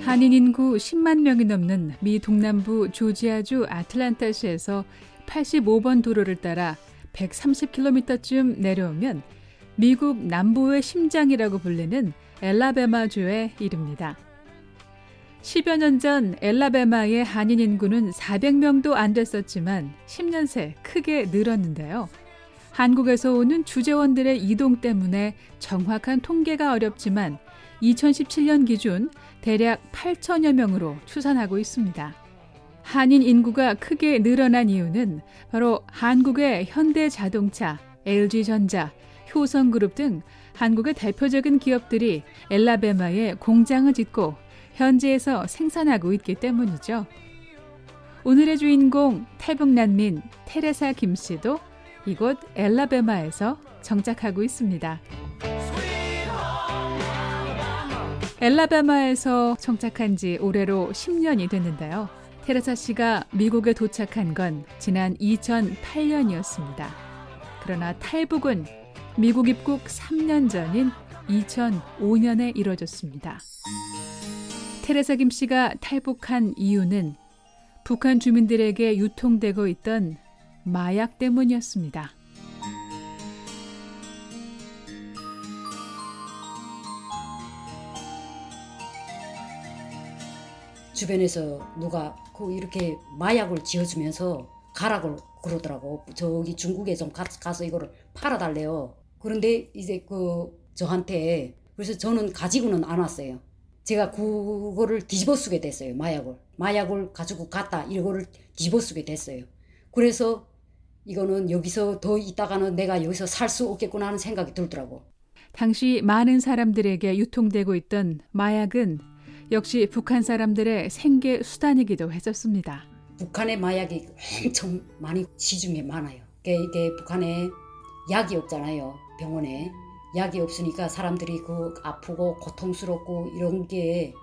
한인 인구 10만 명이 넘는 미 동남부 조지아주 아틀란타시에서 85번 도로를 따라 130km쯤 내려오면 미국 남부의 심장이라고 불리는 엘라베마주에 이릅니다. 10여 년 전 엘라베마의 한인 인구는 400명도 안 됐었지만 10년 새 크게 늘었는데요. 한국에서 오는 주재원들의 이동 때문에 정확한 통계가 어렵지만 2017년 기준 대략 8천여 명으로 추산하고 있습니다. 한인 인구가 크게 늘어난 이유는 바로 한국의 현대 자동차, LG전자, 효성그룹 등 한국의 대표적인 기업들이 엘라베마에 공장을 짓고 현지에서 생산하고 있기 때문이죠. 오늘의 주인공 탈북 난민 테레사 김 씨도 이곳 엘라베마에서 정착하고 있습니다. 엘라베마에서 정착한 지 올해로 10년이 됐는데요. 테레사 씨가 미국에 도착한 건 지난 2008년이었습니다. 그러나 탈북은 미국 입국 3년 전인 2005년에 이뤄졌습니다. 테레사 김 씨가 탈북한 이유는 북한 주민들에게 유통되고 있던 마약 때문이었습니다. 주변에서 누가 그 이렇게 마약을 지어주면서 가라고 그러더라고. 저기 중국에 좀 가, 가서 이거를 팔아달래요. 그런데 이제 그 저한테 그래서 저는 가지고는 안 왔어요. 제가 그거를 뒤집어 쓰게 됐어요. 마약을. 마약을 가지고 갔다. 이거를 뒤집어 쓰게 됐어요. 그래서 이거는 여기서 더 있다가는 내가 여기서 살 수 없겠구나 하는 생각이 들더라고. 당시 많은 사람들에게 유통되고 있던 마약은 역시 북한 사람들의 생계 수단이기도 했었습니다. 북한의 마약이 엄청 많이 시중에 많아요. 이게, 북한에 약이 없잖아요. 병원에 약이 없으니까 사람들이 그 아프고 고통스럽고 이런 게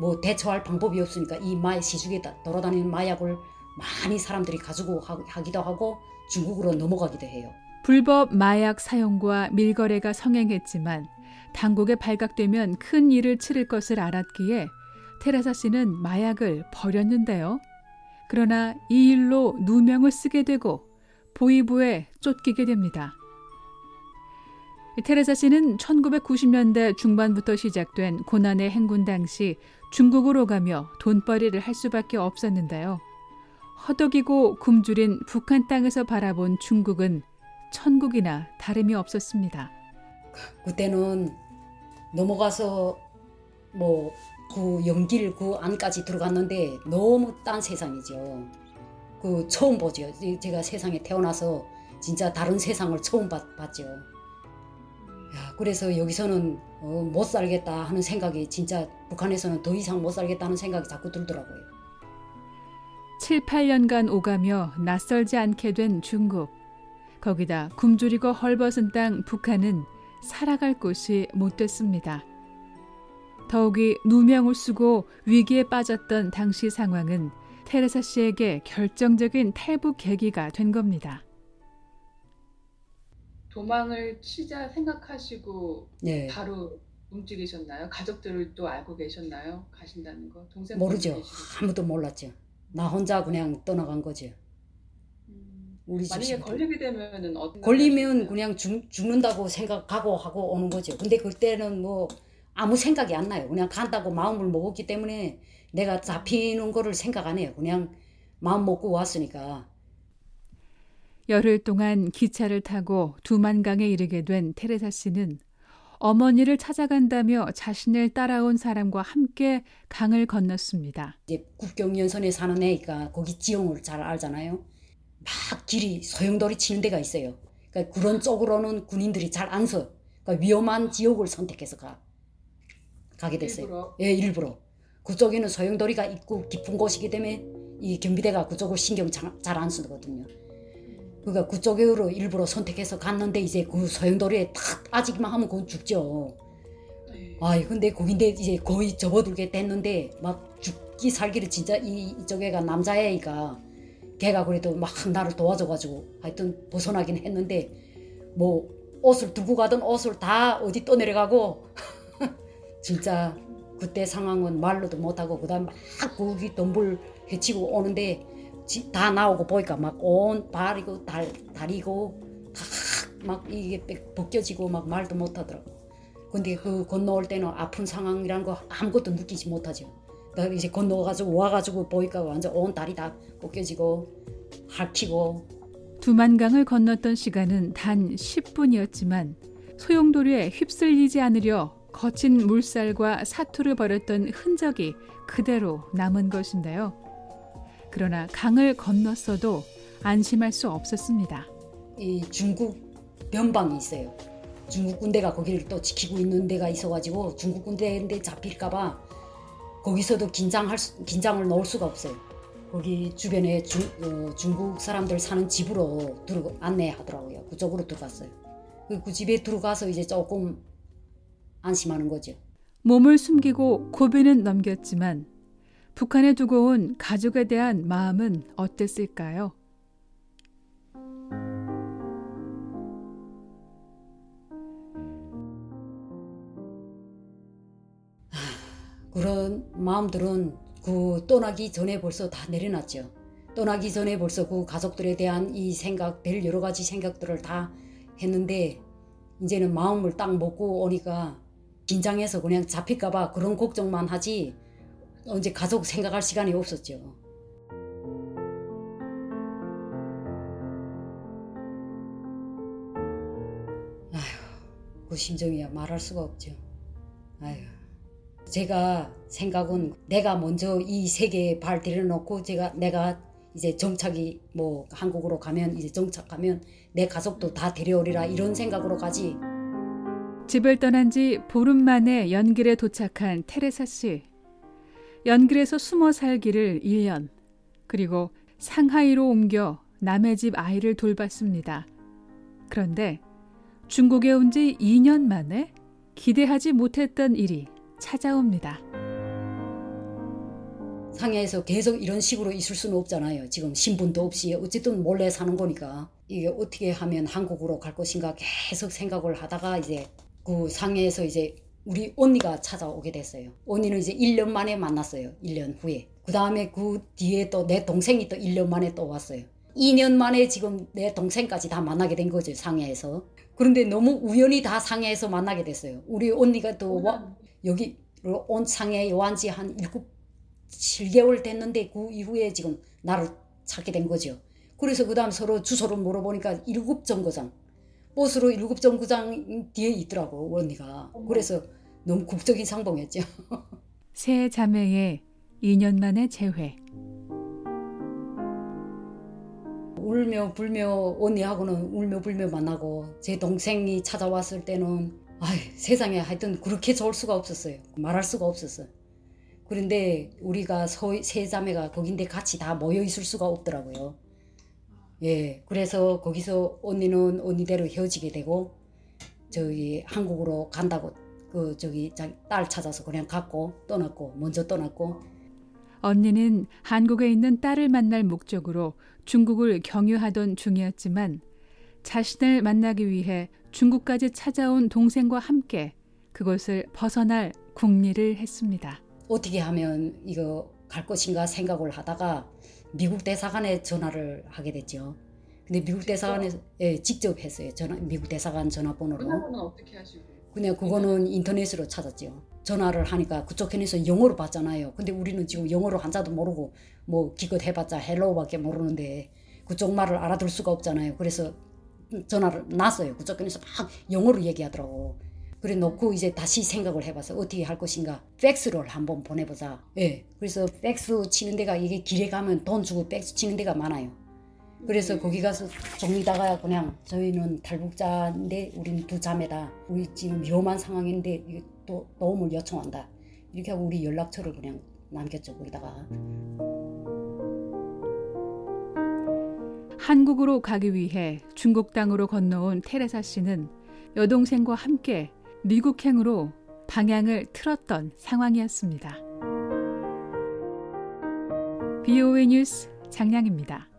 뭐 대처할 방법이 없으니까 이 마약 시중에 돌아다니는 마약을 많이 사람들이 가지고 하기도 하고 중국으로 넘어가기도 해요. 불법 마약 사용과 밀거래가 성행했지만 당국에 발각되면 큰 일을 치를 것을 알았기에 테레사 씨는 마약을 버렸는데요. 그러나 이 일로 누명을 쓰게 되고 보이부에 쫓기게 됩니다. 테레사 씨는 1990년대 중반부터 시작된 고난의 행군 당시 중국으로 가며 돈벌이를 할 수밖에 없었는데요. 허덕이고 굶주린 북한 땅에서 바라본 중국은 천국이나 다름이 없었습니다. 그때는 넘어가서 뭐 그 연길 그 안까지 들어갔는데 너무 딴 세상이죠. 그 처음 보죠. 제가 세상에 태어나서 진짜 다른 세상을 처음 봤, 죠 야, 그래서 여기서는 어, 못 살겠다 하는 생각이 진짜 북한에서는 더 이상 못 살겠다는 생각이 자꾸 들더라고요. 7, 8년간 오가며 낯설지 않게 된 중국. 거기다 굶주리고 헐벗은 땅 북한은 살아갈 곳이 못 됐습니다. 더욱이 누명을 쓰고 위기에 빠졌던 당시 상황은 테레사 씨에게 결정적인 탈북 계기가 된 겁니다. 도망을 치자 생각하시고 네. 바로 움직이셨나요? 가족들을 또 알고 계셨나요? 가신다는 거? 동생 모르죠. 아무도 몰랐죠. 나 혼자 그냥 떠나간 거죠. 음, 우리 만약에 걸리게 되면은 어떤 걸리면 그냥 죽, 죽는다고 생각하고 하고 오는 거죠. 근데 그때는 뭐 아무 생각이 안 나요. 그냥 간다고 마음을 먹었기 때문에 내가 잡히는 거를 생각 안 해요. 그냥 마음 먹고 왔으니까. 열흘 동안 기차를 타고 두만강에 이르게 된 테레사 씨는 어머니를 찾아간다며 자신을 따라온 사람과 함께 강을 건넜습니다. 이제 국경연선에 사는 애니까 거기 지형을 잘 알잖아요. 막 길이 소용돌이 치는 데가 있어요. 그러니까 그런 쪽으로는 군인들이 잘 안 서. 그러니까 위험한 지역을 선택해서 가. 가게 됐어요. 일부러? 예, 일부러. 그쪽에는 소용돌이가 있고 깊은 곳이기 때문에 이 경비대가 그쪽을 신경 잘 안 쓰거든요. 그러니까 그쪽으로 일부러 선택해서 갔는데 이제 그 소용돌이에 탁 아직만 하면 그건 죽죠. 네. 아이 근데 거긴데 이제 거의 접어들게 됐는데 막 죽기 살기를 진짜 이 이쪽에가 남자애가 걔가 그래도 막 나를 도와줘가지고 하여튼 벗어나긴 했는데 뭐 옷을 들고 가던 옷을 다 어디 떠내려가고 진짜 그때 상황은 말로도 못하고 그다음 막 거기 덤불 헤치고 오는데 다 나오고 보니까 막 온 발이고 달, 다리고 다막 이게 벗겨지고 막 말도 못하더라고. 근데 그 건너올 때는 아픈 상황이란 거 아무것도 느끼지 못하죠. 이제 건너가지고 와가지고 보니까 완전 온 다리 다 벗겨지고 핥히고 두만강을 건넜던 시간은 단 10분이었지만 소용돌이에 휩쓸리지 않으려 거친 물살과 사투를 벌였던 흔적이 그대로 남은 것인데요. 그러나 강을 건넜어도 안심할 수 없었습니다. 이 중국 변방이 있어요. 중국 군대가 거기를 또 지키고 있는 데가 있어가지고 중국 군대인데 잡힐까봐 거기서도 긴장할 수, 긴장을 넣을 수가 없어요. 거기 주변에 중, 어, 중국 사람들 사는 집으로 들어 안내하더라고요. 그쪽으로 들어갔어요. 그, 그 집에 들어가서 이제 조금 안심하는 거죠. 몸을 숨기고 고비는 넘겼지만 북한에 두고 온 가족에 대한 마음은 어땠을까요? 그런 마음들은 그 떠나기 전에 벌써 다 내려놨죠. 떠나기 전에 벌써 그 가족들에 대한 이 생각, 별 여러 가지 생각들을 다 했는데 이제는 마음을 딱 먹고 오니까 긴장해서 그냥 잡힐까봐 그런 걱정만 하지 언제 가족 생각할 시간이 없었죠. 아휴, 그 심정이야 말할 수가 없죠. 아휴. 제가 생각은 내가 먼저 이 세계에 발 들여놓고 제가 내가 이제 정착이 뭐 한국으로 가면 이제 정착하면 내 가족도 다 데려오리라 이런 생각으로 가지. 집을 떠난 지 보름 만에 연길에 도착한 테레사 씨. 연길에서 숨어 살기를 1년, 그리고 상하이로 옮겨 남의 집 아이를 돌봤습니다. 그런데 중국에 온 지 2년 만에 기대하지 못했던 일이 찾아옵니다. 상해에서 계속 이런 식으로 있을 수는 없잖아요. 지금 신분도 없이 어쨌든 몰래 사는 거니까 이게 어떻게 하면 한국으로 갈 것인가 계속 생각을 하다가 이제 그 상해에서 이제 우리 언니가 찾아오게 됐어요. 언니는 이제 1년 만에 만났어요. 1년 후에. 그 다음에 그 뒤에 또 내 동생이 또 1년 만에 또 왔어요. 2년 만에 지금 내 동생까지 다 만나게 된 거죠. 상해에서. 그런데 너무 우연히 다 상해에서 만나게 됐어요. 우리 언니가 또 와, 여기 온 상해에 완지 한 7, 7개월 됐는데 그 이후에 지금 나를 찾게 된 거죠. 그래서 그 다음 서로 주소를 물어보니까 일곱 정거장. 버스로 일곱 정거장 뒤에 있더라고, 언니가. 그래서 너무 국적인 상봉했죠. 새 자매의 2년 만에 재회. 울며 불며 언니하고는 울며 불며 만나고 제 동생이 찾아왔을 때는 아이, 세상에 하여튼 그렇게 좋을 수가 없었어요. 말할 수가 없었어. 그런데 우리가 서, 세 자매가 거긴데 같이 다 모여 있을 수가 없더라고요. 예, 그래서 거기서 언니는 언니대로 헤어지게 되고 저기 한국으로 간다고 그 저기 딸 찾아서 그냥 갔고 떠났고 먼저 떠났고 언니는 한국에 있는 딸을 만날 목적으로 중국을 경유하던 중이었지만 자신을 만나기 위해 중국까지 찾아온 동생과 함께 그곳을 벗어날 국리를 했습니다. 어떻게 하면 이거 갈 것인가 생각을 하다가 미국 대사관에 전화를 하게 됐죠. 근데 미국 대사관에 예, 직접 했어요. 전화 미국 대사관 전화번호로. 전화번호 어떻게 하시고? 그냥 그거는 인터넷으로 찾았죠. 전화를 하니까 그쪽 편에서 영어로 받잖아요. 근데 우리는 지금 영어로 한자도 모르고 뭐 기껏 해봤자 hello밖에 모르는데 그쪽 말을 알아들을 수가 없잖아요. 그래서 전화를 놨어요. 그쪽 편에서 막 영어로 얘기하더라고. 그래 놓고 이제 다시 생각을 해봐서 어떻게 할 것인가 팩스를 한번 보내보자. 예. 그래서 팩스 치는 데가 이게 길에 가면 돈 주고 팩스 치는 데가 많아요. 그래서 거기 가서 종이다가 그냥 저희는 탈북자인데 우리는 두 자매다. 우리 지금 위험한 상황인데 또 도움을 요청한다. 이렇게 하고 우리 연락처를 그냥 남겼죠 거기다가. 한국으로 가기 위해 중국 땅으로 건너온 테레사 씨는 여동생과 함께 미국행으로 방향을 틀었던 상황이었습니다. BOA 뉴스 장량입니다.